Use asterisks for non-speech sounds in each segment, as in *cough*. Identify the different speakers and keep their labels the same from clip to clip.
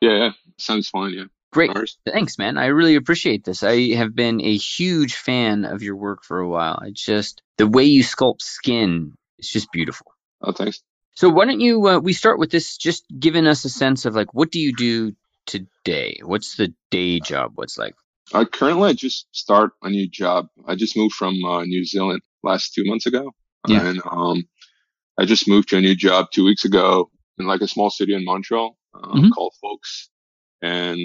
Speaker 1: Yeah, yeah. Sounds fine. Yeah.
Speaker 2: Great. Thanks, man. I really appreciate this. I have been a huge fan of your work for a while. I just, the way you sculpt skin is just beautiful.
Speaker 1: Oh, thanks.
Speaker 2: So why don't you, uh, we start with this, just giving us a sense of like, what do you do today? What's the day job? What's like?
Speaker 1: Uh, currently, I just start a new job. I just moved from uh, New Zealand last two months ago.
Speaker 2: Yeah.
Speaker 1: And um, I just moved to a new job two weeks ago in like a small city in Montreal um,
Speaker 2: Mhm.
Speaker 1: called Folks. And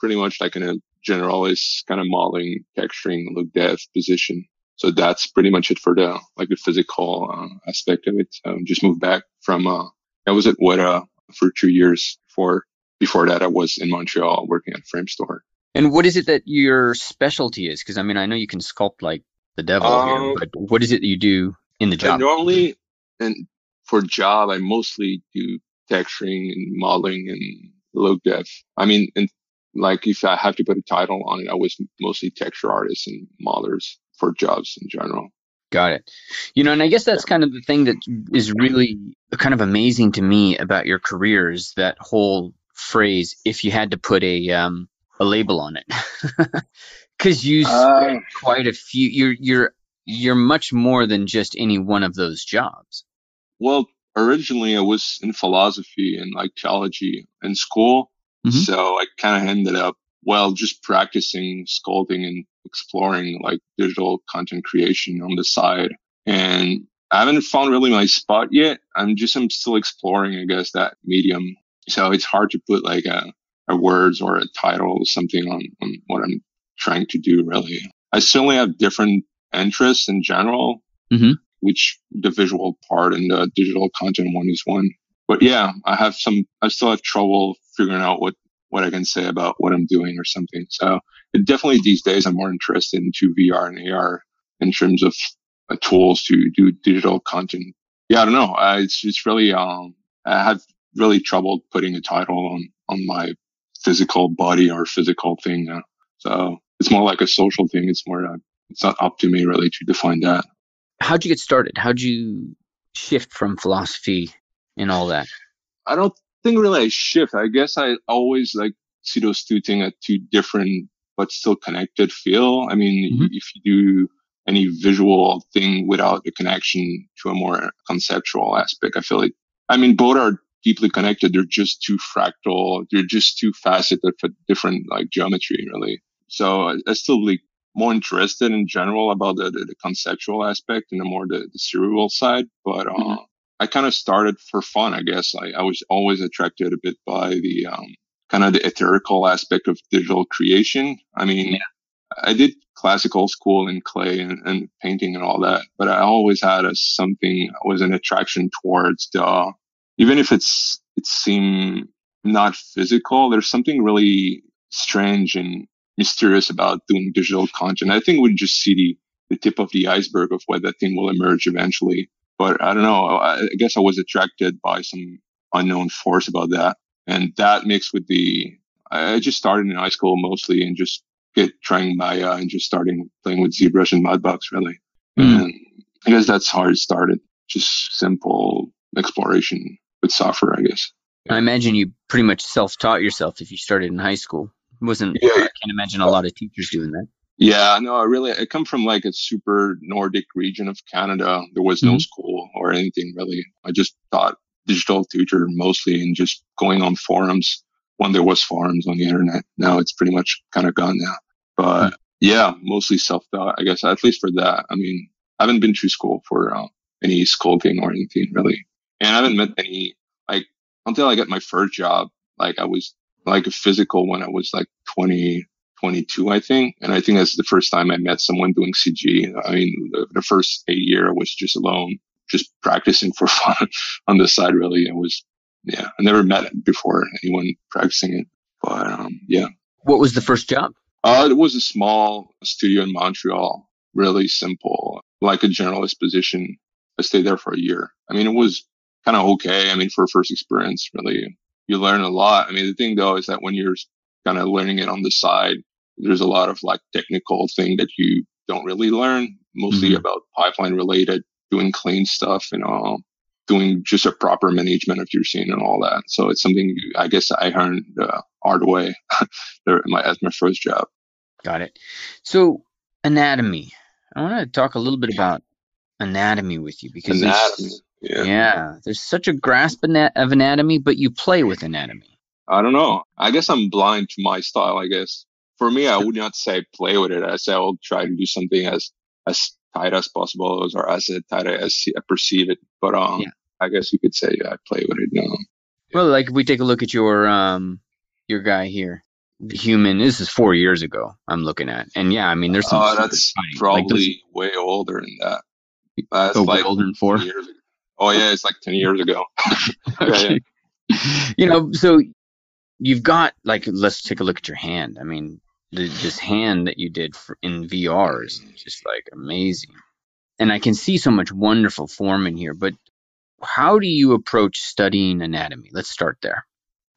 Speaker 1: pretty much like in a generalist kind of modeling, texturing, look dev position. So that's pretty much it for the like the physical uh, aspect of it. Um, just moved back from uh, I was at Weta for two years. Before before that, I was in Montreal working at Framestore.
Speaker 2: And what is it that your specialty is? Because I mean, I know you can sculpt like the devil here,
Speaker 1: Um,
Speaker 2: but what is it that you do in the job?
Speaker 1: normally, and for job, I mostly do texturing and modeling and look dev. I mean, and like if I have to put a title on it, I was mostly texture artists and modelers for jobs in general.
Speaker 2: Got it. You know, and I guess that's kind of the thing that is really kind of amazing to me about your career is that whole phrase, if you had to put a um, a label on it. *laughs* Cause you span quite a few you're you're you're much more than just any one of those jobs.
Speaker 1: Well, originally I was in philosophy and like theology in school.
Speaker 2: Mhm.
Speaker 1: So I kind of ended up, well, just practicing sculpting and exploring like digital content creation on the side. And I haven't found really my spot yet. I'm just, I'm still exploring, I guess, that medium. So it's hard to put like a, a words or a title or something on, on what I'm trying to do really. I certainly have different interests in general,
Speaker 2: Mhm.
Speaker 1: Which the visual part and the digital content one is one. But yeah, I have some, I still have trouble figuring out what, what I can say about what I'm doing or something. So it definitely these days I'm more interested into VR and AR in terms of uh, tools to do digital content. Yeah, I don't know. It's, it's really, um, I have really trouble putting a title on, on my physical body or physical thing. So it's more like a social thing. It's more, uh, it's not up to me really to define that.
Speaker 2: How'd you get started? How'd you shift from philosophy and all that?
Speaker 1: I don't think really I shift. I guess I always like see those two things at two different but still connected feel. I mean,
Speaker 2: Mhm.
Speaker 1: if you do any visual thing without the connection to a more conceptual aspect, I feel like, I mean, both are deeply connected. They're just too fractal. They're just too faceted for different like geometry, really. So I, I still like more interested in general about the, the, the conceptual aspect and the more the, the cerebral side. But, uh,
Speaker 2: Mhm.
Speaker 1: I kind of started for fun, I guess. I, I was always attracted a bit by the um, kind of the etherical aspect of digital creation. I mean, I did classical school in clay and, and painting and all that, but I always had a something was an attraction towards the even if it's it seemed not physical. There's something really strange and mysterious about doing digital content. I think we just see the the tip of the iceberg of where that thing will emerge eventually but I don't know. I, I guess I was attracted by some unknown force about that. And that mixed with the, I just started in high school mostly and just get trying Maya and just starting playing with ZBrush and Mudbox really.
Speaker 2: Mm.
Speaker 1: And I guess that's how it started. Just simple exploration with software, I guess.
Speaker 2: I imagine you pretty much self-taught yourself if you started in high school. Wasn't
Speaker 1: Yeah.
Speaker 2: I can't imagine a lot of teachers doing that.
Speaker 1: Yeah, no, I really, I come from like a super Nordic region of Canada. There was no
Speaker 2: Mhm.
Speaker 1: school or anything really. I just taught digital tutor mostly and just going on forums when there was forums on the internet. Now it's pretty much kind of gone now. But yeah, mostly self-taught, I guess, at least for that. I mean, I haven't been to school for uh, any sculpting or anything really. And I haven't met any, like, until I got my first job, like I was like a physical when I was like 20, 22, I think. And I think that's the first time I met someone doing CG. I mean, the, the first eight year I was just alone, just practicing for *laughs* fun on the side, really. It was, yeah, I never met before anyone practicing it. But um, yeah.
Speaker 2: What was the first job?
Speaker 1: Uh, it was a small studio in Montreal, really simple, like a journalist position. I stayed there for a year. I mean, it was kind of okay. I mean, for a first experience, really, you learn a lot. I mean, the thing though is that when you're kind of learning it on the side, there's a lot of like technical thing that you don't really learn, mostly mm-hmm. about pipeline related, doing clean stuff, and know, doing just a proper management of your scene and all that. So it's something I guess I learned the hard way *laughs* my, as my first job.
Speaker 2: Got it. So anatomy. I want to talk a little bit about anatomy with you because anatomy. Yeah. yeah, there's such a grasp of anatomy, but you play with anatomy.
Speaker 1: I don't know. I guess I'm blind to my style. I guess for me, I would not say play with it. I say I will try to do something as as tight as possible or as tight as I perceive it. But um, yeah. I guess you could say I play with it now.
Speaker 2: Well, like if we take a look at your um your guy here, the human. This is four years ago. I'm looking at, and yeah, I mean, there's some.
Speaker 1: Oh, uh, that's probably like way older than that. That's
Speaker 2: oh, like older than four.
Speaker 1: Years ago. Oh yeah, it's like ten years ago. *laughs* *laughs* okay.
Speaker 2: yeah. You know, so you've got like let's take a look at your hand. I mean, the, this hand that you did for, in VR is just like amazing, and I can see so much wonderful form in here. But how do you approach studying anatomy? Let's start there.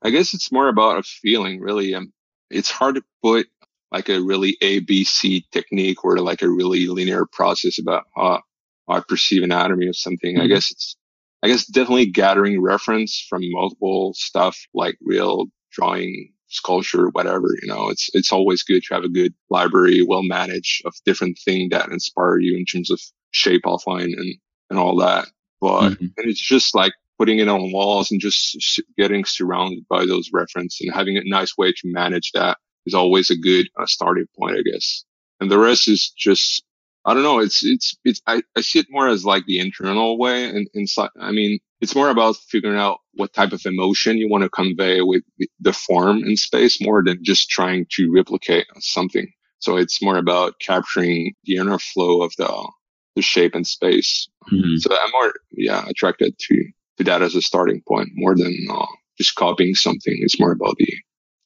Speaker 1: I guess it's more about a feeling, really. Um, it's hard to put like a really ABC technique or like a really linear process about how, I perceive anatomy of something. Mm-hmm. I guess it's, I guess definitely gathering reference from multiple stuff like real drawing, sculpture, whatever. You know, it's it's always good to have a good library, well managed of different things that inspire you in terms of shape, outline, and and all that. But mm-hmm. and it's just like putting it on walls and just getting surrounded by those references and having a nice way to manage that is always a good uh, starting point, I guess. And the rest is just, I don't know. It's, it's, it's, I, I see it more as like the internal way. And inside, I mean, it's more about figuring out what type of emotion you want to convey with the form in space more than just trying to replicate something. So it's more about capturing the inner flow of the, the shape and space. Mm-hmm. So I'm more, yeah, attracted to to that as a starting point more than uh, just copying something. It's more about the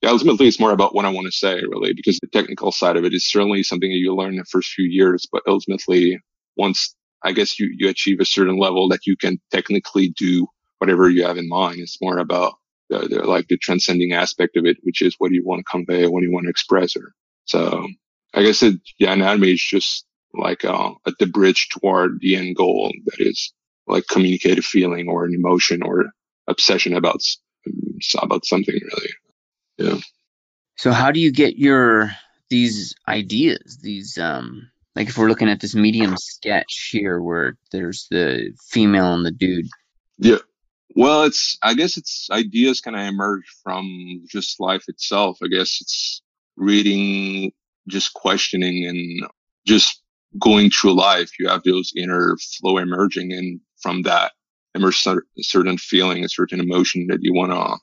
Speaker 1: yeah, ultimately it's more about what I want to say really because the technical side of it is certainly something that you learn in the first few years, but ultimately once I guess you, you achieve a certain level that you can technically do whatever you have in mind. It's more about the, the like the transcending aspect of it, which is what do you want to convey, what do you want to express. Or so I guess it, yeah, anatomy is just like uh, at the bridge toward the end goal that is like communicate a feeling or an emotion or obsession about about something really yeah.
Speaker 2: So how do you get your these ideas these um like if we're looking at this medium sketch here where there's the female and the dude?
Speaker 1: Yeah. Well it's i guess it's ideas kind of emerge from just life itself. I guess it's reading just questioning and just going through life. You have those inner flow emerging and from that emerge a certain feeling, a certain emotion that you want to,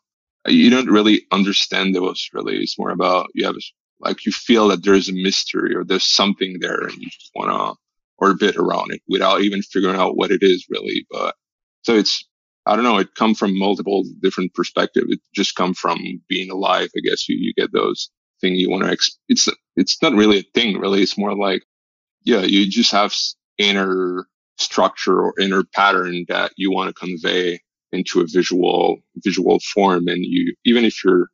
Speaker 1: you don't really understand those really. It's more about you have like you feel that there's a mystery or there's something there and you just want to orbit around it without even figuring out what it is really. But so it's, I don't know, it come from multiple different perspectives. It just come from being alive. I guess you, you get those thing you want to, ex- it's, it's not really a thing really. It's more like, yeah, you just have inner structure or inner pattern that you want to convey into a visual visual form and you even if you're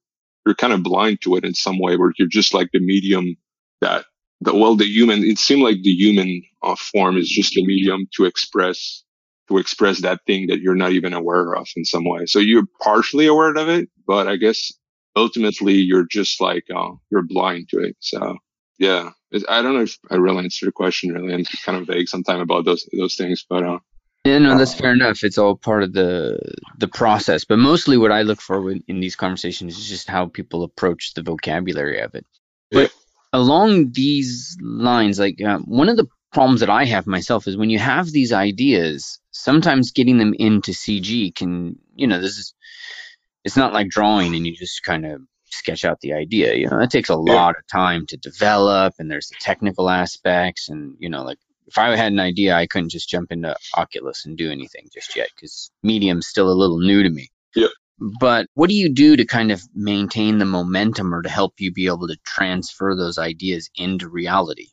Speaker 1: you're kind of blind to it in some way where you're just like the medium that the well the human it seemed like the human uh, form is just a medium to express to express that thing that you're not even aware of in some way so you're partially aware of it but i guess ultimately you're just like uh, you're blind to it so yeah, I don't know if I really answered the question. Really, I'm kind of vague sometimes about those those things, but uh,
Speaker 2: yeah, no, that's fair enough. It's all part of the the process. But mostly, what I look for in these conversations is just how people approach the vocabulary of it. But yeah. along these lines, like uh, one of the problems that I have myself is when you have these ideas, sometimes getting them into CG can, you know, this is it's not like drawing and you just kind of sketch out the idea. You know, it takes a yeah. lot of time to develop, and there's the technical aspects, and you know, like if I had an idea, I couldn't just jump into Oculus and do anything just yet because Medium's still a little new to me.
Speaker 1: Yeah.
Speaker 2: But what do you do to kind of maintain the momentum or to help you be able to transfer those ideas into reality?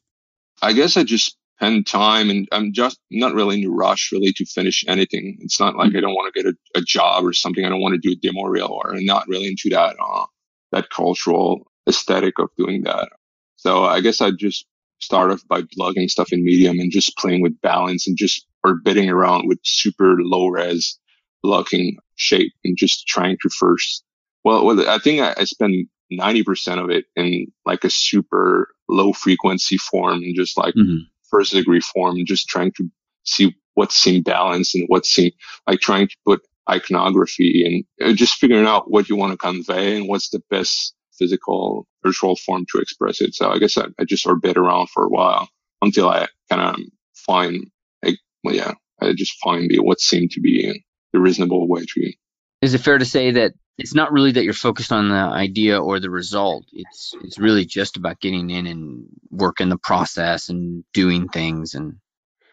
Speaker 1: I guess I just spend time and I'm just not really in a rush really to finish anything. It's not like I don't want to get a, a job or something. I don't want to do a demo reel or I'm not really into that, uh, that cultural aesthetic of doing that. So I guess I just start off by blocking stuff in Medium and just playing with balance and just orbiting around with super low res blocking shape and just trying to first. Well, well I think I, I spend 90% of it in like a super low frequency form and just like mm-hmm. first degree form and just trying to see what seemed balanced and what seemed like trying to put iconography and uh, just figuring out what you want to convey and what's the best physical virtual form to express it. So I guess I, I just orbit around for a while until I kind of find, like, well, yeah, I just find the, what seemed to be the reasonable way to.
Speaker 2: Is it fair to say that it's not really that you're focused on the idea or the result? It's it's really just about getting in and working the process and doing things and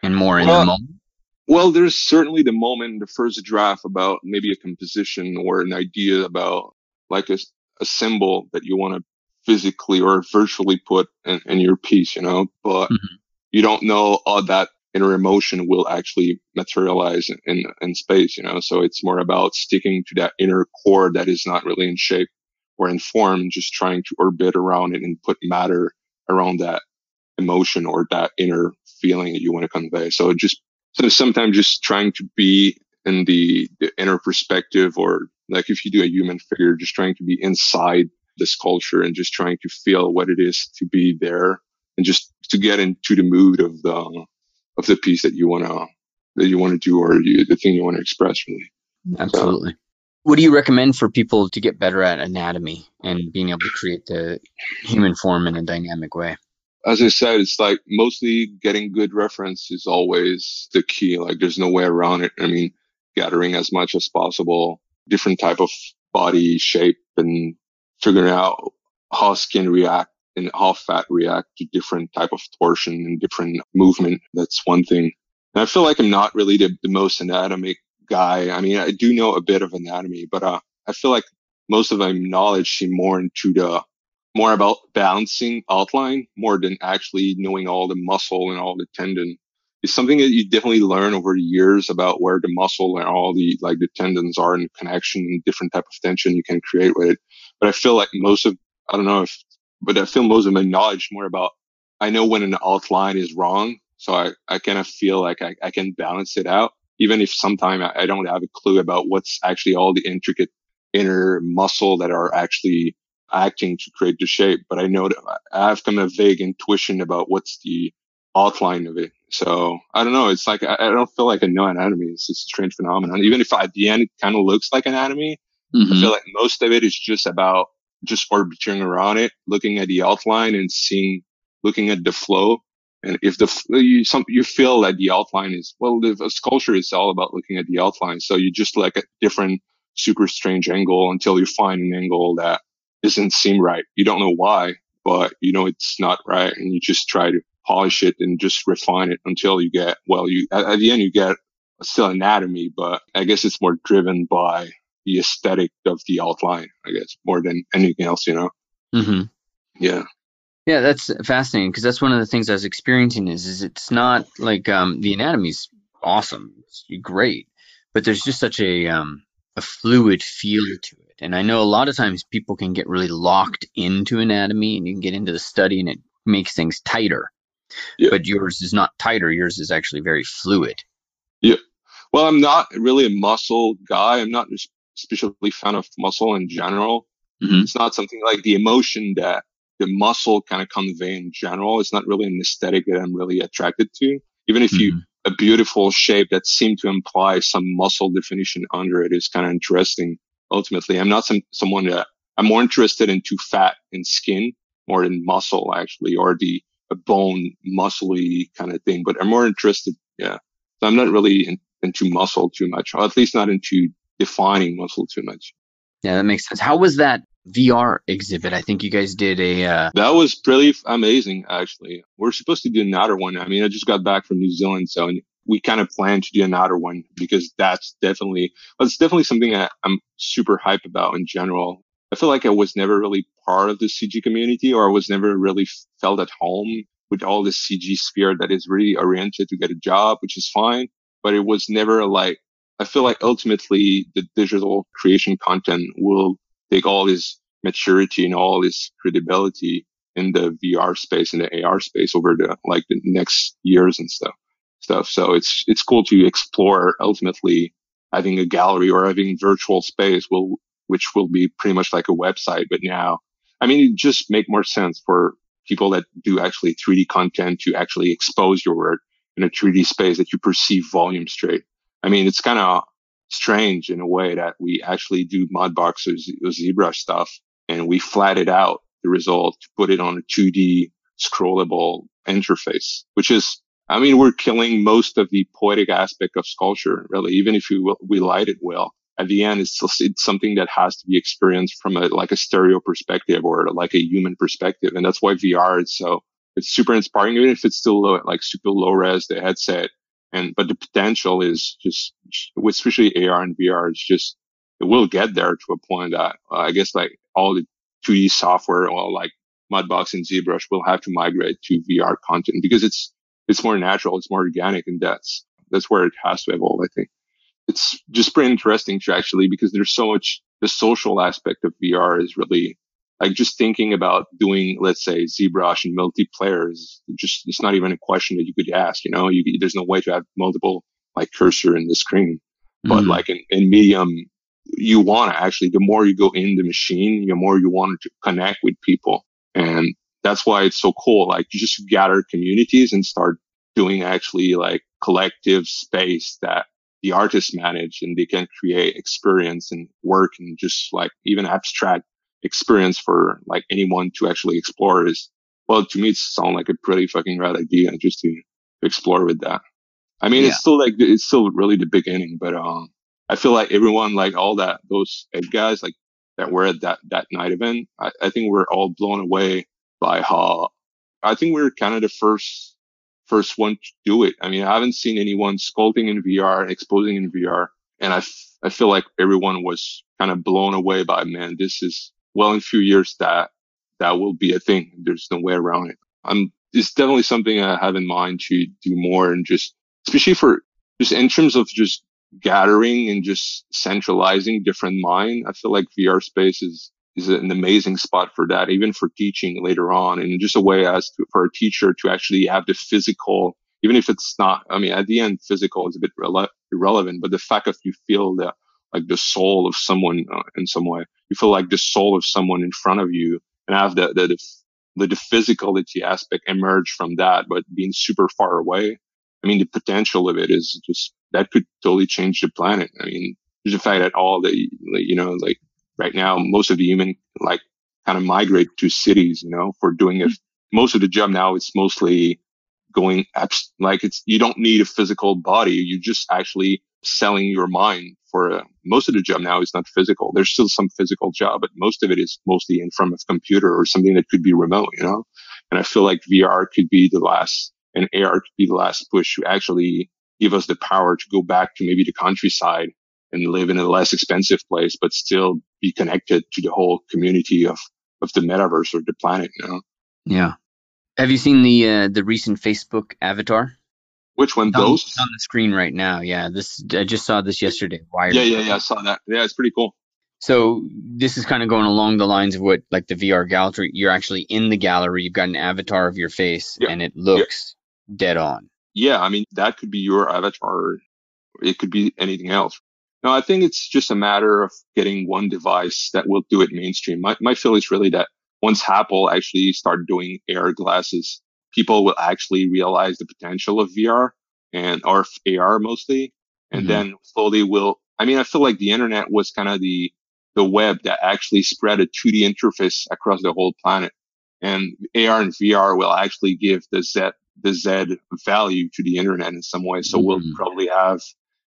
Speaker 2: and more in the moment.
Speaker 1: Well, there's certainly the moment, the first draft about maybe a composition or an idea about like a, a symbol that you want to physically or virtually put in, in your piece, you know, but mm-hmm. you don't know all that inner emotion will actually materialize in, in space, you know? So it's more about sticking to that inner core that is not really in shape or in form, just trying to orbit around it and put matter around that emotion or that inner feeling that you want to convey. So just, so sometimes just trying to be in the, the inner perspective or like if you do a human figure, just trying to be inside this culture and just trying to feel what it is to be there and just to get into the mood of the of the piece that you want to that you want to do or you, the thing you want to express really.
Speaker 2: Absolutely. So, what do you recommend for people to get better at anatomy and being able to create the human form in a dynamic way?
Speaker 1: As i said it's like mostly getting good reference is always the key. Like there's no way around it. I mean gathering as much as possible different type of body shape and figuring out how skin react and how fat react to different type of torsion and different movement. That's one thing. And I feel like I'm not really the, the most anatomic guy. I mean, I do know a bit of anatomy, but uh, I feel like most of my knowledge seem more into the more about balancing outline more than actually knowing all the muscle and all the tendon. It's something that you definitely learn over the years about where the muscle and all the like the tendons are in connection and different type of tension you can create with it. But I feel like most of I don't know if but I feel most of my knowledge more about I know when an outline is wrong. So I, I kind of feel like I, I can balance it out, even if sometimes I, I don't have a clue about what's actually all the intricate inner muscle that are actually acting to create the shape. But I know that I have kind of vague intuition about what's the outline of it. So I don't know. It's like I, I don't feel like I know anatomy. It's just a strange phenomenon. Even if at the end it kind of looks like anatomy, mm-hmm. I feel like most of it is just about just orbiting around it, looking at the outline and seeing, looking at the flow. And if the, you, some, you feel that the outline is, well, the sculpture is all about looking at the outline. So you just like a different super strange angle until you find an angle that doesn't seem right. You don't know why, but you know it's not right. And you just try to polish it and just refine it until you get, well, you, at, at the end, you get still anatomy, but I guess it's more driven by the aesthetic of the outline, I guess, more than anything else, you know? Mm-hmm. Yeah.
Speaker 2: Yeah, that's fascinating because that's one of the things I was experiencing is, is it's not like um, the anatomy's awesome, it's great, but there's just such a um, a fluid feel to it. And I know a lot of times people can get really locked into anatomy and you can get into the study and it makes things tighter. Yeah. But yours is not tighter. Yours is actually very fluid.
Speaker 1: Yeah. Well, I'm not really a muscle guy. I'm not especially fan of muscle in general. Mm-hmm. It's not something like the emotion that the muscle kind of convey in general. It's not really an aesthetic that I'm really attracted to. Even if mm-hmm. you a beautiful shape that seemed to imply some muscle definition under it is kind of interesting. Ultimately, I'm not some someone that I'm more interested into fat and skin more than muscle actually, or the bone muscly kind of thing. But I'm more interested, yeah. So I'm not really in, into muscle too much, or at least not into defining muscle too much.
Speaker 2: Yeah, that makes sense. How was that VR exhibit? I think you guys did a. Uh...
Speaker 1: That was pretty amazing, actually. We're supposed to do another one. I mean, I just got back from New Zealand, so we kind of plan to do another one because that's definitely, that's definitely something that I'm super hype about in general. I feel like I was never really part of the CG community or I was never really felt at home with all the CG sphere that is really oriented to get a job, which is fine. But it was never like, I feel like ultimately the digital creation content will take all this maturity and all this credibility in the VR space and the AR space over the like the next years and stuff stuff. So it's it's cool to explore ultimately having a gallery or having virtual space will which will be pretty much like a website. But now, I mean, it just make more sense for people that do actually 3D content to actually expose your work in a 3D space that you perceive volume straight. I mean, it's kind of strange in a way that we actually do Mudbox or, ZBrush stuff and we flat it out the result to put it on a 2D scrollable interface, which is I mean, we're killing most of the poetic aspect of sculpture, really, even if we, we light it well. At the end, it's, it's something that has to be experienced from a, like a stereo perspective or like a human perspective. And that's why VR is so, it's super inspiring, even if it's still low, like super low res, the headset. And, but the potential is just, especially AR and VR, is just, it will get there to a point that uh, I guess like all the 2D software or like Mudbox and ZBrush will have to migrate to VR content because it's, it's more natural, it's more organic, and that's that's where it has to evolve. I think it's just pretty interesting to actually because there's so much the social aspect of VR is really like just thinking about doing, let's say, ZBrush and multiplayer is just it's not even a question that you could ask. You know, you, there's no way to have multiple like cursor in the screen, but mm-hmm. like in, in Medium, you want to actually the more you go in the machine, the more you want to connect with people, and that's why it's so cool. Like you just gather communities and start doing actually like collective space that the artists manage and they can create experience and work and just like even abstract experience for like anyone to actually explore is well to me it sounds like a pretty fucking rad idea just to explore with that i mean yeah. it's still like it's still really the beginning but um i feel like everyone like all that those guys like that were at that that night event I, I think we're all blown away by how I think we are kind of the first first one to do it. I mean, I haven't seen anyone sculpting in VR, exposing in VR, and I, f- I feel like everyone was kind of blown away by, man, this is well in a few years that that will be a thing. There's no way around it. I'm it's definitely something I have in mind to do more and just especially for just in terms of just gathering and just centralizing different mind. I feel like VR space is is an amazing spot for that, even for teaching later on, and just a way as to, for a teacher to actually have the physical, even if it's not. I mean, at the end, physical is a bit rele- irrelevant, but the fact that you feel the like the soul of someone uh, in some way, you feel like the soul of someone in front of you, and have the the the, the physicality aspect emerge from that, but being super far away. I mean, the potential of it is just that could totally change the planet. I mean, the fact that all the, you know, like right now, most of the human like kind of migrate to cities, you know, for doing it. Most of the job now, it's mostly going abs- like it's, you don't need a physical body. You're just actually selling your mind for a, most of the job now is not physical. There's still some physical job, but most of it is mostly in front of computer or something that could be remote, you know? And I feel like VR could be the last and AR could be the last push to actually give us the power to go back to maybe the countryside and live in a less expensive place, but still be connected to the whole community of, of the metaverse or the planet, you know?
Speaker 2: Yeah. Have you seen the uh, the recent Facebook avatar?
Speaker 1: Which one?
Speaker 2: On,
Speaker 1: those
Speaker 2: on the screen right now. Yeah, this I just saw this yesterday.
Speaker 1: Wired. Yeah, yeah, yeah. I saw that. Yeah, it's pretty cool.
Speaker 2: So this is kind of going along the lines of what like the VR gallery. You're actually in the gallery. You've got an avatar of your face, yeah. and it looks yeah. dead on.
Speaker 1: Yeah, I mean that could be your avatar. It could be anything else. No, I think it's just a matter of getting one device that will do it mainstream. My, my feel is really that once Apple actually start doing AR glasses, people will actually realize the potential of VR and or AR mostly. And mm-hmm. then slowly will, I mean, I feel like the internet was kind of the, the web that actually spread a 2D interface across the whole planet. And AR and VR will actually give the Z, the Z value to the internet in some way. So mm-hmm. we'll probably have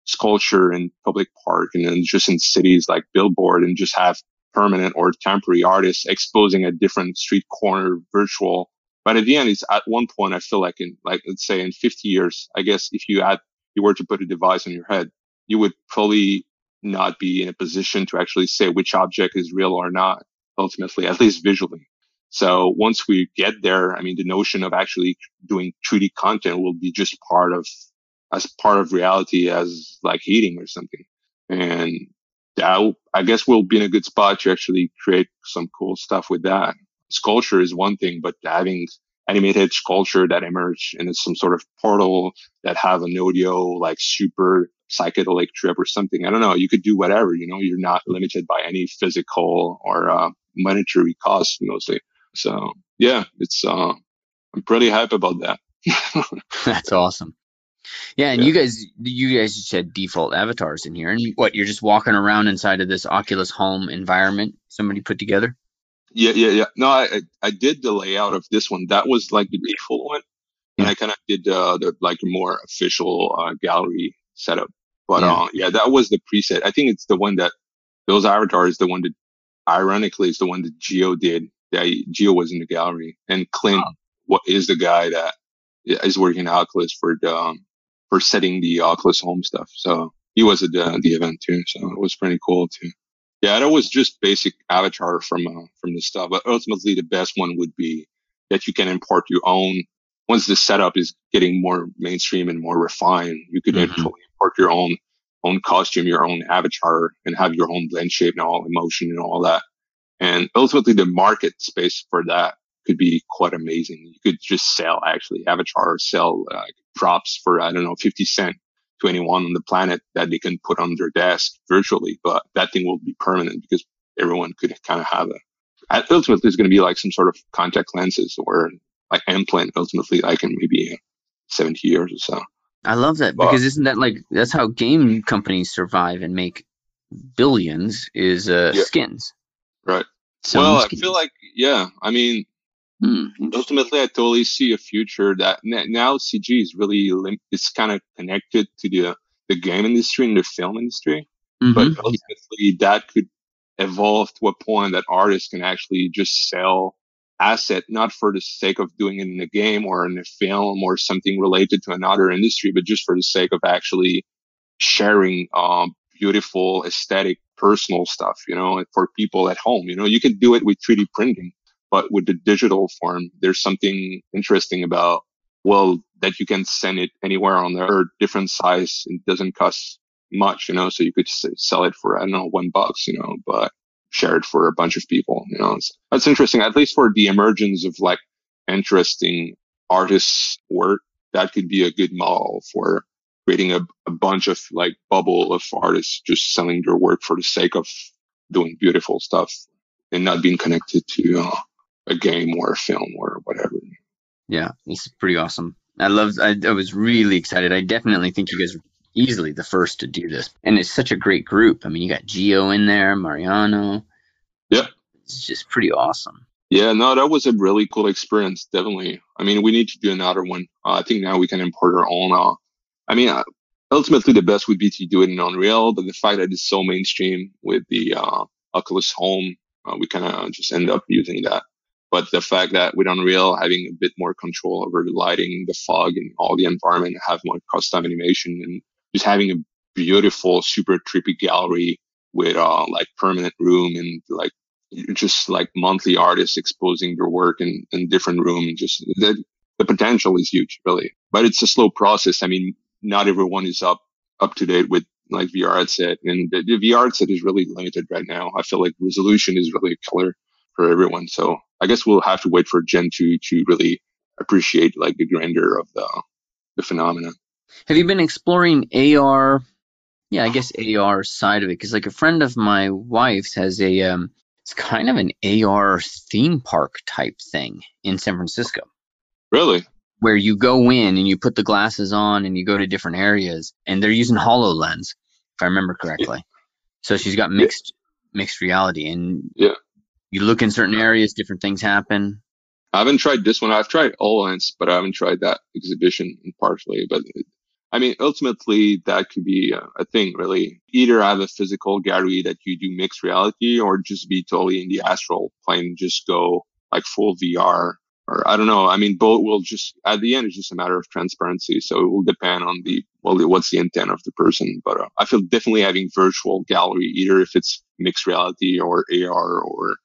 Speaker 1: sculpture in public park and then just in cities like billboard and just have permanent or temporary artists exposing a different street corner virtual. But at the end, it's at one point, I feel like in, like, let's say in 50 years, I guess if you had you were to put a device on your head, you would probably not be in a position to actually say which object is real or not, ultimately, at least visually. So once we get there, I mean, the notion of actually doing 3D content will be just part of, as part of reality as like eating or something. And that, I guess we'll be in a good spot to actually create some cool stuff with that. Sculpture is one thing, but having animated sculpture that emerge in some sort of portal that have an audio like super psychedelic trip or something. I don't know. You could do whatever, you know, you're not limited by any physical or uh, monetary costs mostly. So yeah, it's, uh, I'm pretty hype about that. *laughs*
Speaker 2: That's awesome. Yeah, and yeah. you guys, you guys just had default avatars in here, and what you're just walking around inside of this Oculus Home environment somebody put together.
Speaker 1: Yeah, yeah, yeah. No, I I did the layout of this one. That was like the default one, and I kind of did uh, the like more official uh, gallery setup. But yeah. Uh, yeah, that was the preset. I think it's the one that those avatars, the one that ironically is the one that Geo did. That Geo was in the gallery, and Clint oh. what is the guy that is working at Oculus for the um, for setting the Oculus Home stuff. So he was at the, the event too. So it was pretty cool too. Yeah, that was just basic avatar from uh, from the stuff. But ultimately, the best one would be that you can import your own. Once the setup is getting more mainstream and more refined, you could mm-hmm. actually import your own own costume, your own avatar, and have your own blend shape and all emotion and all that. And ultimately, the market space for that could be quite amazing. You could just sell actually avatar, sell uh, props for I don't know fifty cent to anyone on the planet that they can put on their desk virtually, but that thing will be permanent because everyone could kind of have a. Ultimately, it's going to be like some sort of contact lenses or like implant. Ultimately, like in maybe seventy years or so.
Speaker 2: I love that but, because isn't that like that's how game companies survive and make billions is uh, yeah. skins.
Speaker 1: Right. Some well, skins. I feel like yeah. I mean, Mm-hmm. Ultimately, I totally see a future that now CG is really it's kind of connected to the the game industry and the film industry, mm-hmm. but ultimately that could evolve to a point that artists can actually just sell asset not for the sake of doing it in a game or in a film or something related to another industry, but just for the sake of actually sharing um, beautiful, aesthetic, personal stuff, you know, for people at home. You know, you can do it with 3D printing. But with the digital form, there's something interesting about, well, that you can send it anywhere on the earth, different size. It doesn't cost much, you know, so you could sell it for, I don't know, one bucks, you know, but share it for a bunch of people, you know, it's, that's interesting, at least for the emergence of like interesting artists work. That could be a good model for creating a, a bunch of like bubble of artists just selling their work for the sake of doing beautiful stuff and not being connected to uh, a game or a film or whatever.
Speaker 2: Yeah, it's pretty awesome. I love. I, I was really excited. I definitely think you guys are easily the first to do this, and it's such a great group. I mean, you got Geo in there, Mariano.
Speaker 1: Yeah,
Speaker 2: it's just pretty awesome.
Speaker 1: Yeah, no, that was a really cool experience. Definitely. I mean, we need to do another one. Uh, I think now we can import our own. Uh, I mean, uh, ultimately, the best would be to do it in Unreal, but the fact that it's so mainstream with the uh, Oculus Home, uh, we kind of just end up using that. But the fact that with Unreal having a bit more control over the lighting, the fog, and all the environment, have more custom animation, and just having a beautiful, super trippy gallery with uh, like permanent room and like just like monthly artists exposing their work in, in different rooms. Just the, the potential is huge, really. But it's a slow process. I mean, not everyone is up up to date with like VR headset, and the, the VR headset is really limited right now. I feel like resolution is really a killer for everyone. So I guess we'll have to wait for Gen 2 to really appreciate like the grandeur of the the phenomenon.
Speaker 2: Have you been exploring AR? Yeah, I guess AR side of it because like a friend of my wife's has a um, it's kind of an AR theme park type thing in San Francisco.
Speaker 1: Really?
Speaker 2: Where you go in and you put the glasses on and you go to different areas and they're using HoloLens, if I remember correctly. Yeah. *laughs* So she's got mixed yeah. mixed reality and
Speaker 1: yeah
Speaker 2: you look in certain areas, different things happen.
Speaker 1: I haven't tried this one. I've tried HoloLens, but I haven't tried that exhibition partially. But I mean, ultimately, that could be a, a, thing, really. Either have a physical gallery that you do mixed reality or just be totally in the astral plane, just go like full VR. Or I don't know. I mean, both will just, at the end, it's just a matter of transparency. So it will depend on the well, what's the intent of the person? But uh, I feel definitely having virtual gallery, either if it's mixed reality or AR or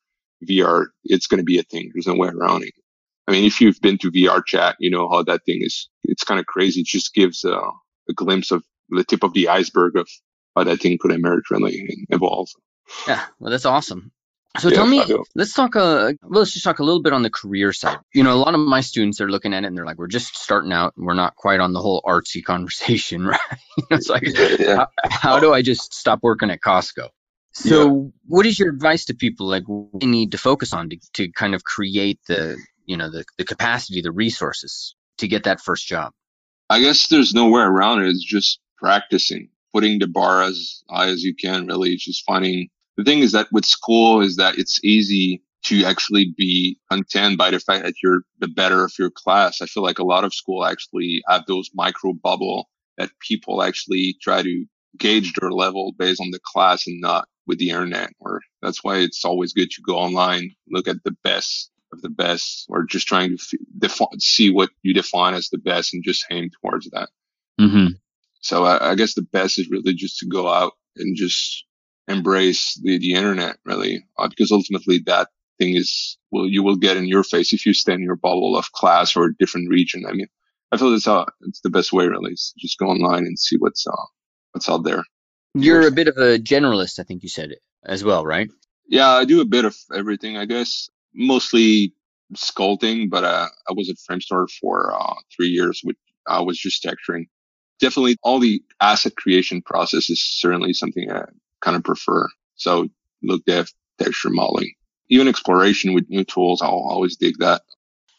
Speaker 1: VR, it's going to be a thing. There's no way around it. I mean, if you've been to VRChat, you know how that thing is. It's kind of crazy. It just gives uh, a glimpse of the tip of the iceberg of how that thing could emerge really and evolve.
Speaker 2: Yeah, well, that's awesome. So yeah, tell me, let's talk. Uh, let's just talk a little bit on the career side. You know, a lot of my students are looking at it and they're like, "We're just starting out. We're not quite on the whole artsy conversation, *laughs* right?" *laughs* it's like, yeah. how, how, do I just stop working at Costco? So, yeah. what is your advice to people like what they need to focus on to, to kind of create the, you know, the, the capacity, the resources to get that first job?
Speaker 1: I guess there's no way around it. It's just practicing, putting the bar as high as you can. Really, just finding the thing is that with school is that it's easy to actually be content by the fact that you're the better of your class. I feel like a lot of school actually have those micro bubble that people actually try to gauge or level based on the class and not with the internet. Or that's why it's always good to go online, look at the best of the best, or just trying to define, see what you define as the best and just aim towards that. Mm-hmm. So I, I guess the best is really just to go out and just embrace the, the internet really uh, because ultimately that thing is well you will get in your face if you stay in your bubble of class or a different region i mean i feel it's uh it's the best way really is just go online and see what's uh what's out there
Speaker 2: you're a bit of a generalist i think you said as well right
Speaker 1: yeah i do a bit of everything i guess mostly sculpting but uh, i was a Framestore for uh three years with i was just texturing definitely all the asset creation process is certainly something I, kind of prefer. So look at texture modeling, even exploration with new tools. I'll always dig that.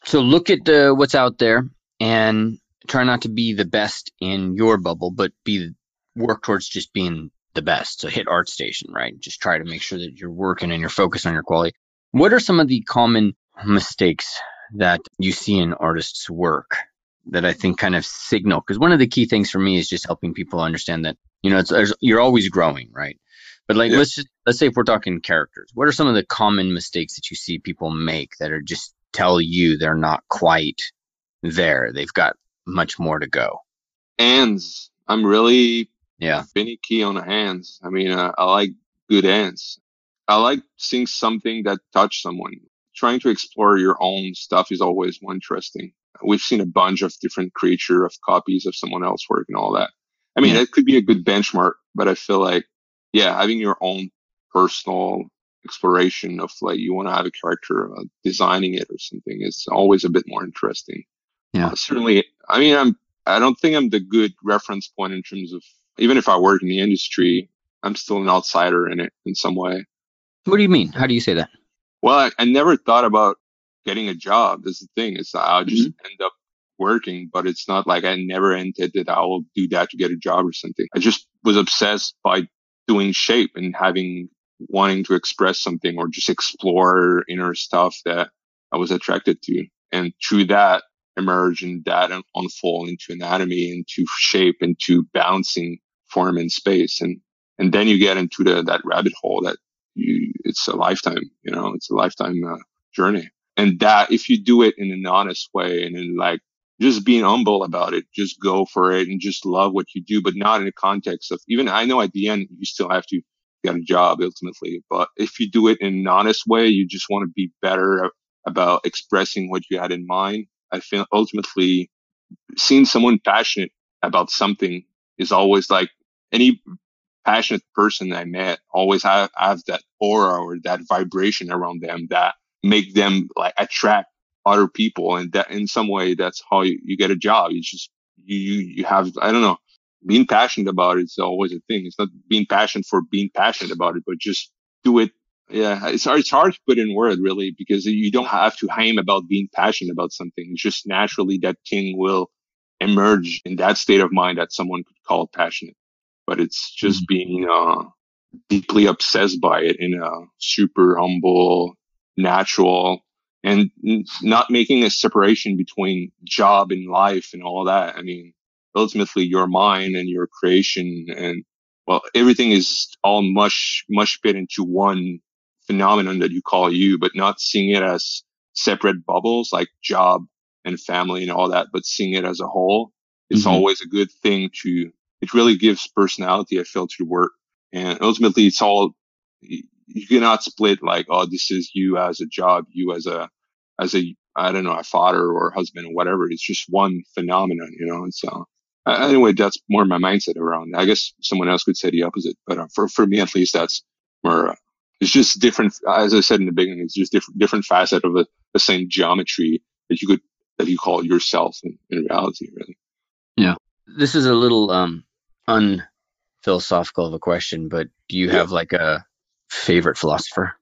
Speaker 2: So look at uh, what's out there and try not to be the best in your bubble, but be work towards just being the best. So hit ArtStation, right? Just try to make sure that you're working and you're focused on your quality. What are some of the common mistakes that you see in artists' work that I think kind of signal? Because one of the key things for me is just helping people understand that you know it's, you're always growing, right? But like, yeah. let's just let's say if we're talking characters, what are some of the common mistakes that you see people make that are just tell you they're not quite there? They've got much more to go.
Speaker 1: Hands. I'm really yeah finicky on the hands. I mean, uh, I like good hands. I like seeing something that touch someone. Trying to explore your own stuff is always more interesting. We've seen a bunch of different creature of copies of someone else work and all that. I mean, yeah. it could be a good benchmark, but I feel like yeah, having your own personal exploration of like you want to have a character uh, designing it or something is always a bit more interesting. Yeah, uh, certainly. I mean, I'm I don't think I'm the good reference point in terms of even if I work in the industry, I'm still an outsider in it in some way.
Speaker 2: What do you mean? How do you say that?
Speaker 1: Well, I, I never thought about getting a job. That's the thing. It's I'll just mm-hmm. end up working, but it's not like I never intended I will do that to get a job or something. I just was obsessed by doing shape and having wanting to express something or just explore inner stuff that I was attracted to. And through that emerge and that unfold into anatomy, into shape, into bouncing form in space. And, and then you get into the, that rabbit hole that you, it's a lifetime, you know, it's a lifetime uh, journey. And that if you do it in an honest way and in like just being humble about it. Just go for it and just love what you do, but not in the context of even I know at the end you still have to get a job ultimately, but if you do it in an honest way, you just want to be better about expressing what you had in mind. I feel ultimately seeing someone passionate about something is always like any passionate person I met always have, have that aura or that vibration around them that make them like attract other people. And that in some way that's how you, you get a job. You just you you have i don't know being passionate about it is always a thing. It's not being passionate for being passionate about it but just do it. Yeah it's hard, it's hard to put in word really because you don't have to aim about being passionate about something. It's just naturally that thing will emerge in that state of mind that someone could call passionate but it's just mm-hmm. being uh, deeply obsessed by it in a super humble natural and not making a separation between job and life and all that. I mean, ultimately your mind and your creation and well, everything is all mush, mush bit into one phenomenon that you call you, but not seeing it as separate bubbles like job and family and all that, but seeing it as a whole. it's
Speaker 2: Mhm.
Speaker 1: always a good thing to, it really gives personality, I feel, to the work. And ultimately, it's all, you cannot split like, oh, this is you as a job, you as a, as a, I don't know, a father or a husband or whatever. It's just one phenomenon, you know? And so, uh, anyway, that's more my mindset around. I guess someone else could say the opposite, but uh, for, for me, at least, that's more, uh, it's just different. As I said in the beginning, it's just different, different facet of the, the same geometry that you could, that you call yourself in, in reality, really. Yeah.
Speaker 2: This is a little um unphilosophical of a question, but do you
Speaker 1: Yeah.
Speaker 2: have like a favorite philosopher?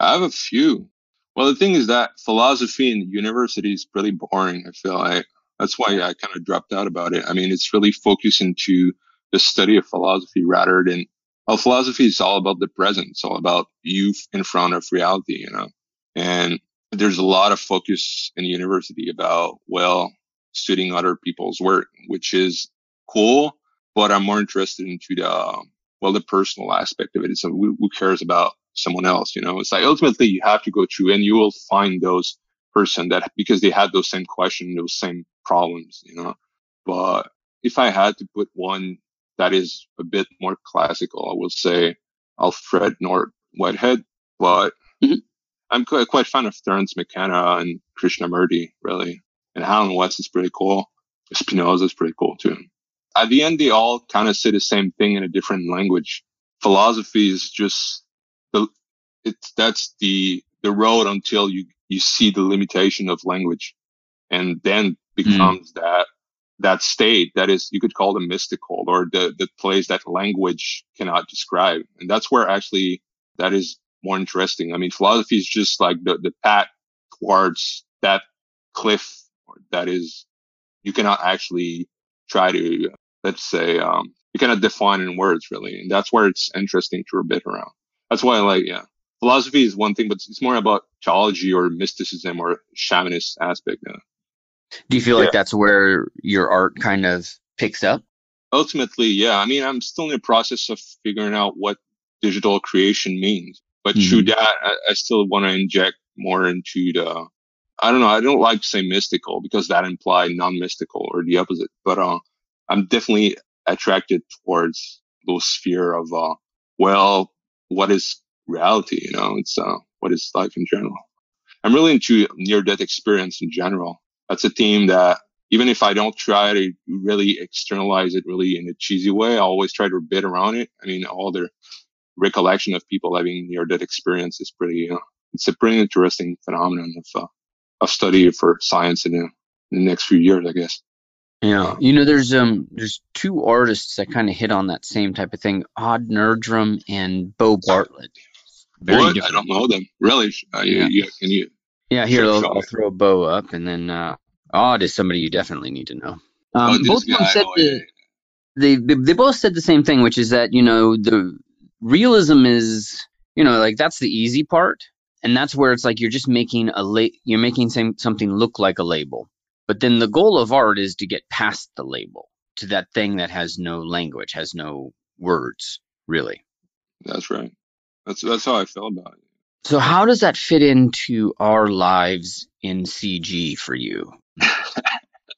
Speaker 1: I have a few. Well, the thing is that philosophy in university is really boring. I feel like that's why I kind of dropped out about it. I mean, it's really focused into the study of philosophy rather than, well, philosophy is all about the present. It's all about you in front of reality, you know, and there's a lot of focus in the university about, well, studying other people's work, which is cool, but I'm more interested into the, well, the personal aspect of it. It's a, who who cares about someone else, you know? It's like ultimately you have to go through and you will find those person that because they had those same questions, those same problems, you know? But if I had to put one that is a bit more classical, I will say Alfred North Whitehead, but
Speaker 2: Mhm.
Speaker 1: I'm quite, quite fan of Terence McKenna and Krishnamurti, really. And Alan Watts is pretty cool. Spinoza is pretty cool too. At the end, they all kind of say the same thing in a different language. Philosophy is just the, it's, that's the, the road until you, you see the limitation of language and then becomes hmm. that, that state that is, you could call the mystical or the, the place that language cannot describe. And that's where actually that is more interesting. I mean, philosophy is just like the, the path towards that cliff that is, you cannot actually try to, let's say, um, you cannot define in words really. And that's where it's interesting to orbit around. That's why I like, yeah. Philosophy is one thing, but it's more about theology or mysticism or shamanist aspect. Uh,
Speaker 2: Do you feel like that's where your art kind of picks up?
Speaker 1: ultimately, yeah, I mean, I'm still in the process of figuring out what digital creation means. But
Speaker 2: Mhm.
Speaker 1: through that, I, I still want to inject more into the, I don't know, I don't like to say mystical because that implies non-mystical or the opposite. But, uh, I'm definitely attracted towards those sphere of, uh, well, what is reality? You know, it's, uh, what is life in general? I'm really into near death experience in general. That's a theme that even if I don't try to really externalize it really in a cheesy way, I always try to bit around it. I mean, all the recollection of people having near death experience is pretty, uh, it's a pretty interesting phenomenon of, uh, of study for science in the, in the next few years, I guess.
Speaker 2: Yeah. You know, there's um there's two artists that kind of hit on that same type of thing, Odd Nerdrum and Bo Bartlett. Very
Speaker 1: what? I don't know them. Really? Uh, you,
Speaker 2: Yeah.
Speaker 1: you, can you?
Speaker 2: Yeah, here I'll. I'll throw Bo up, and then uh, Odd is somebody you definitely need to know.
Speaker 1: oh,
Speaker 2: Um,
Speaker 1: this
Speaker 2: both of them said
Speaker 1: oh,
Speaker 2: the, they, they they both said the same thing, which is that you know the realism is you know like that's the easy part, and that's where it's like you're just making a la- you're making some, something look like a label, but then the goal of art is to get past the label to that thing that has no language, has no words, really.
Speaker 1: That's right. That's, that's how I feel about it.
Speaker 2: So how does that fit into our lives in CG for you?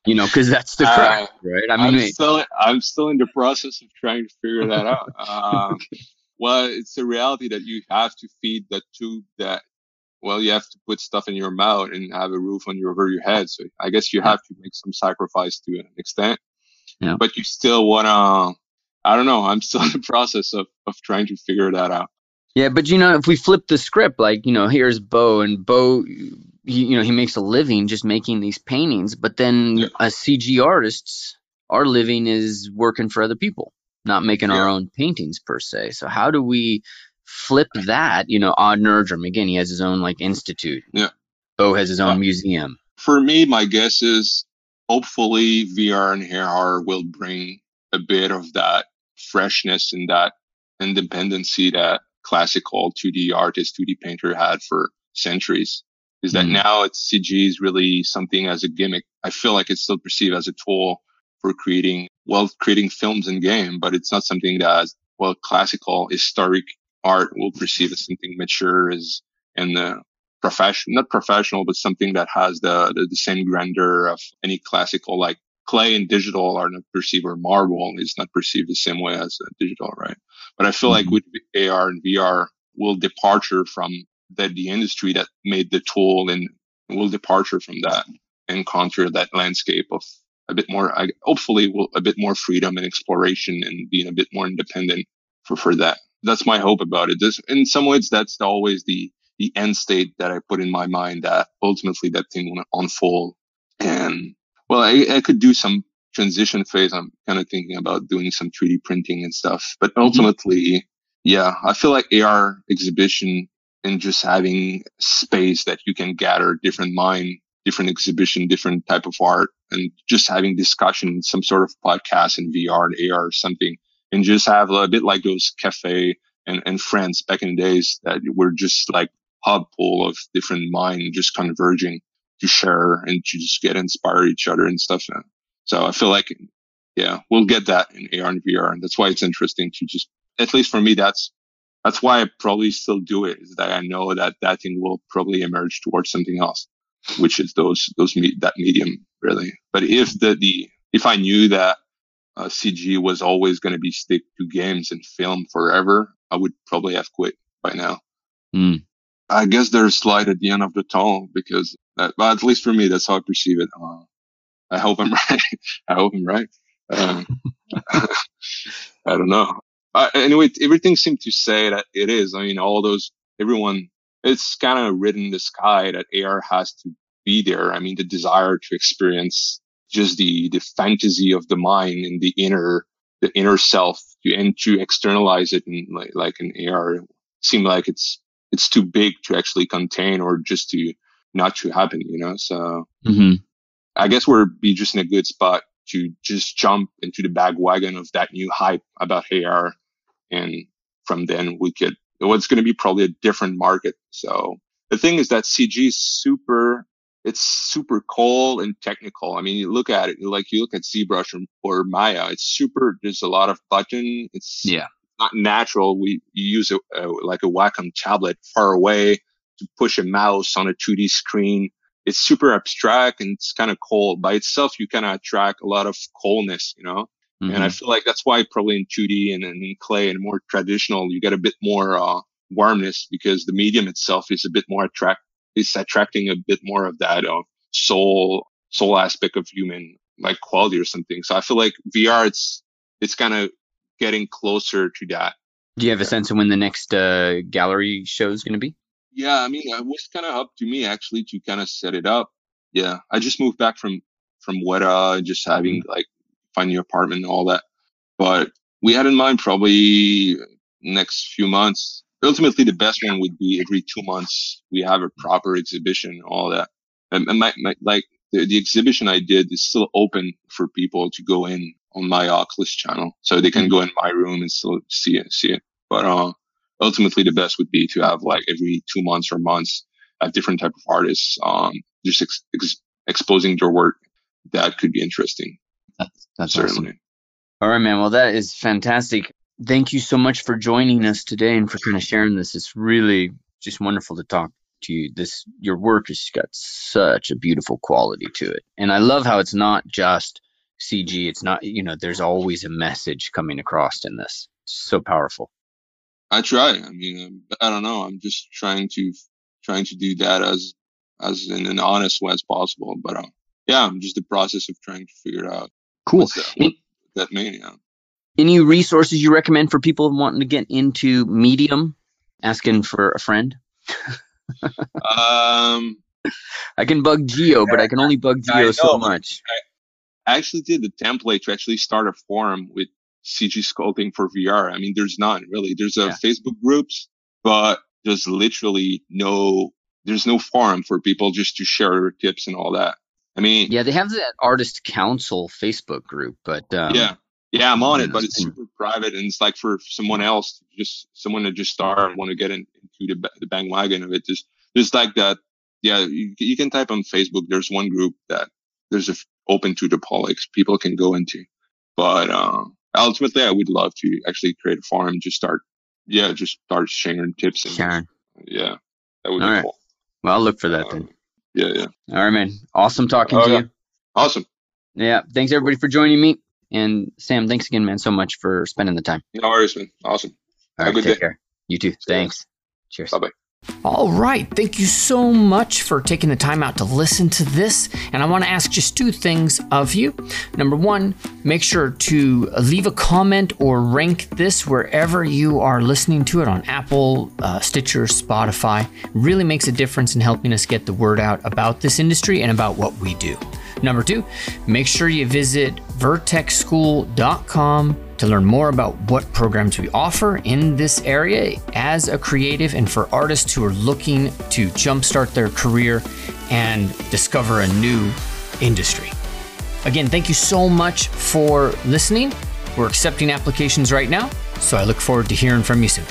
Speaker 2: You know, because that's the *laughs*
Speaker 1: Uh,
Speaker 2: right? I
Speaker 1: I'm
Speaker 2: mean,
Speaker 1: still I'm still in the process of trying to figure that out. *laughs* Um, well, it's a reality that you have to feed that tube that well, you have to put stuff in your mouth and have a roof on your over your head. So I guess you have to make some sacrifice to an extent.
Speaker 2: Yeah.
Speaker 1: But you still wanna I don't know, I'm still *laughs* in the process of, of trying to figure that out.
Speaker 2: Yeah, but you know, if we flip the script, like you know, here's Bo, and Bo, he, you know, he makes a living just making these paintings, but then
Speaker 1: Yeah.
Speaker 2: as CG artists, our living is working for other people, not making our own paintings per se. So how do we flip that? You know, Odd Nerdrum again, he has his own like institute.
Speaker 1: Yeah.
Speaker 2: Bo has his own
Speaker 1: Yeah.
Speaker 2: museum.
Speaker 1: For me, my guess is hopefully VR and AR will bring a bit of that freshness and that independency that classical 2D artist, 2D painter had for centuries. Is that
Speaker 2: Mm.
Speaker 1: now it's CG is really something as a gimmick. I feel like it's still perceived as a tool for creating, well, creating films and game, but it's not something that, well, classical historic art will perceive as something mature as and the profession, not professional, but something that has the, the, the same grandeur of any classical like clay and digital are not perceived or marble is not perceived the same way as digital, right? But I feel mm-hmm. like with AR and VR will departure from that the industry that made the tool and will departure from that and conquer that landscape of a bit more, hopefully, will a bit more freedom and exploration and being a bit more independent for for that. That's my hope about it. This, in some ways, that's always the the end state that I put in my mind that ultimately that thing will unfold. And well, I, I could do some transition phase. I'm kind of thinking about doing some 3D printing and stuff, but mm-hmm. ultimately, mm-hmm. yeah, I feel like AR exhibition and just having space that you can gather different mind, different exhibition, different type of art, and just having discussion, some sort of podcast in VR and AR or something, and just have a bit like those cafe and, and friends back in the days that were just like hub pool of different mind just converging to share and to just get inspired each other and stuff. So I feel like, yeah, we'll get that in AR and VR. And that's why it's interesting to just, at least for me, that's that's why I probably still do it is that I know that that thing will probably emerge towards something else, which is those, those, me- that medium really. But if the, the, if I knew that uh, CG was always going to be stick to games and film forever, I would probably have quit by now.
Speaker 2: Mm.
Speaker 1: I guess there's light at the end of the tunnel because, that, well, at least for me, that's how I perceive it. Uh, I hope I'm *laughs* right. I hope I'm right. Um, *laughs* I don't know uh, anyway, everything seemed to say that it is. I mean, all those, everyone, it's kind of written in the sky that AR has to be there. I mean, the desire to experience just the, the fantasy of the mind and the inner, the inner self to, and to externalize it in like, like an AR seem like it's, it's too big to actually contain or just to not to happen, you know? So
Speaker 2: mm-hmm.
Speaker 1: I guess we're be just in a good spot to just jump into the wagon of that new hype about AR. And from then we could, what's going to be probably a different market. So the thing is that CG is super, it's super cool and technical. I mean, you look at it, like you look at ZBrush or, or Maya, it's super, there's a lot of button. It's
Speaker 2: yeah.
Speaker 1: not natural. We use a, a like a Wacom tablet far away to push a mouse on a 2D screen it's super abstract and it's kind of cold by itself. You kind of attract a lot of coldness, you know? Mm-hmm. And I mm-hmm. feel like that's why probably in 2D and, and in clay and more traditional, you get a bit more, uh, warmness because the medium itself is a bit more attract, is attracting a bit more of that, uh, soul, soul aspect of human like quality or something. So I feel like VR, it's, it's kind of getting closer to that.
Speaker 2: Do you have a sense of when the next uh, gallery show is going to be?
Speaker 1: Yeah, I mean, it was kind of up to me actually to kind of set it up. Yeah, I just moved back from from Weta, just having mm-hmm. like find new apartment and all that. But we had in mind probably next few months. Ultimately, the best one would be every two months we have a proper exhibition, all that. And, and my, my, like the, the exhibition I did is still open for people to go in on my Oculus channel, so they can go in my room and still see it, see it. But uh, ultimately the best would be to have like every two months or months a different type of artists um, just ex- ex- exposing their work that could be interesting
Speaker 2: that's, that's certainly awesome. all right man well that is fantastic thank you so much for joining us today and for kind of sharing this it's really just wonderful to talk to you this your work has got such a beautiful quality to it and i love how it's not just cg it's not you know there's always a message coming across in this it's so powerful
Speaker 1: I try. I mean, um, I don't know. I'm just trying to trying to do that as as in an honest way as possible. But uh, yeah, I'm just the process of trying to figure out.
Speaker 2: Cool. That, what
Speaker 1: that mean? Yeah.
Speaker 2: Any resources you recommend for people wanting to get into Medium? Asking for a friend.
Speaker 1: um,
Speaker 2: I can bug Geo, but I can only bug Geo so much.
Speaker 1: I actually did the template to actually start a forum with CG sculpting for VR. I mean, there's none really. There's a yeah. Facebook groups, but there's literally no, there's no forum for people just to share tips and all that. I mean,
Speaker 2: yeah, they have that artist council Facebook group, but um,
Speaker 1: yeah, yeah, I'm on it, but it's super private and it's like for someone else, just someone to just start want to get in, into the, the bandwagon of it. Just, just like that. Yeah, you, you can type on Facebook. There's one group that there's a open to the public people can go into, but um, ultimately, I would love to actually create a forum, just start, yeah, just start sharing tips and
Speaker 2: sharing.
Speaker 1: Yeah, that would
Speaker 2: All
Speaker 1: be
Speaker 2: right.
Speaker 1: cool.
Speaker 2: Well, I'll look for that um, then.
Speaker 1: Yeah, yeah.
Speaker 2: All right, man. Awesome talking oh, to you.
Speaker 1: Awesome.
Speaker 2: Yeah. Thanks everybody for joining me. And Sam, thanks again, man, so much for spending the time.
Speaker 1: No worries, man. Awesome.
Speaker 2: All
Speaker 1: Have
Speaker 2: right,
Speaker 1: a good
Speaker 2: take
Speaker 1: day.
Speaker 2: care. You too. Thanks. Cheers.
Speaker 1: Bye bye.
Speaker 3: All right. Thank you so much for taking the time out to listen to this. And I want to ask just two things of you. Number one, make sure to leave a comment or rank this wherever you are listening to it on Apple, uh, Stitcher, Spotify. It really makes a difference in helping us get the word out about this industry and about what we do. Number two, make sure you visit vertexschool.com to learn more about what programs we offer in this area as a creative and for artists who are looking to jumpstart their career and discover a new industry. Again, thank you so much for listening. We're accepting applications right now, so I look forward to hearing from you soon.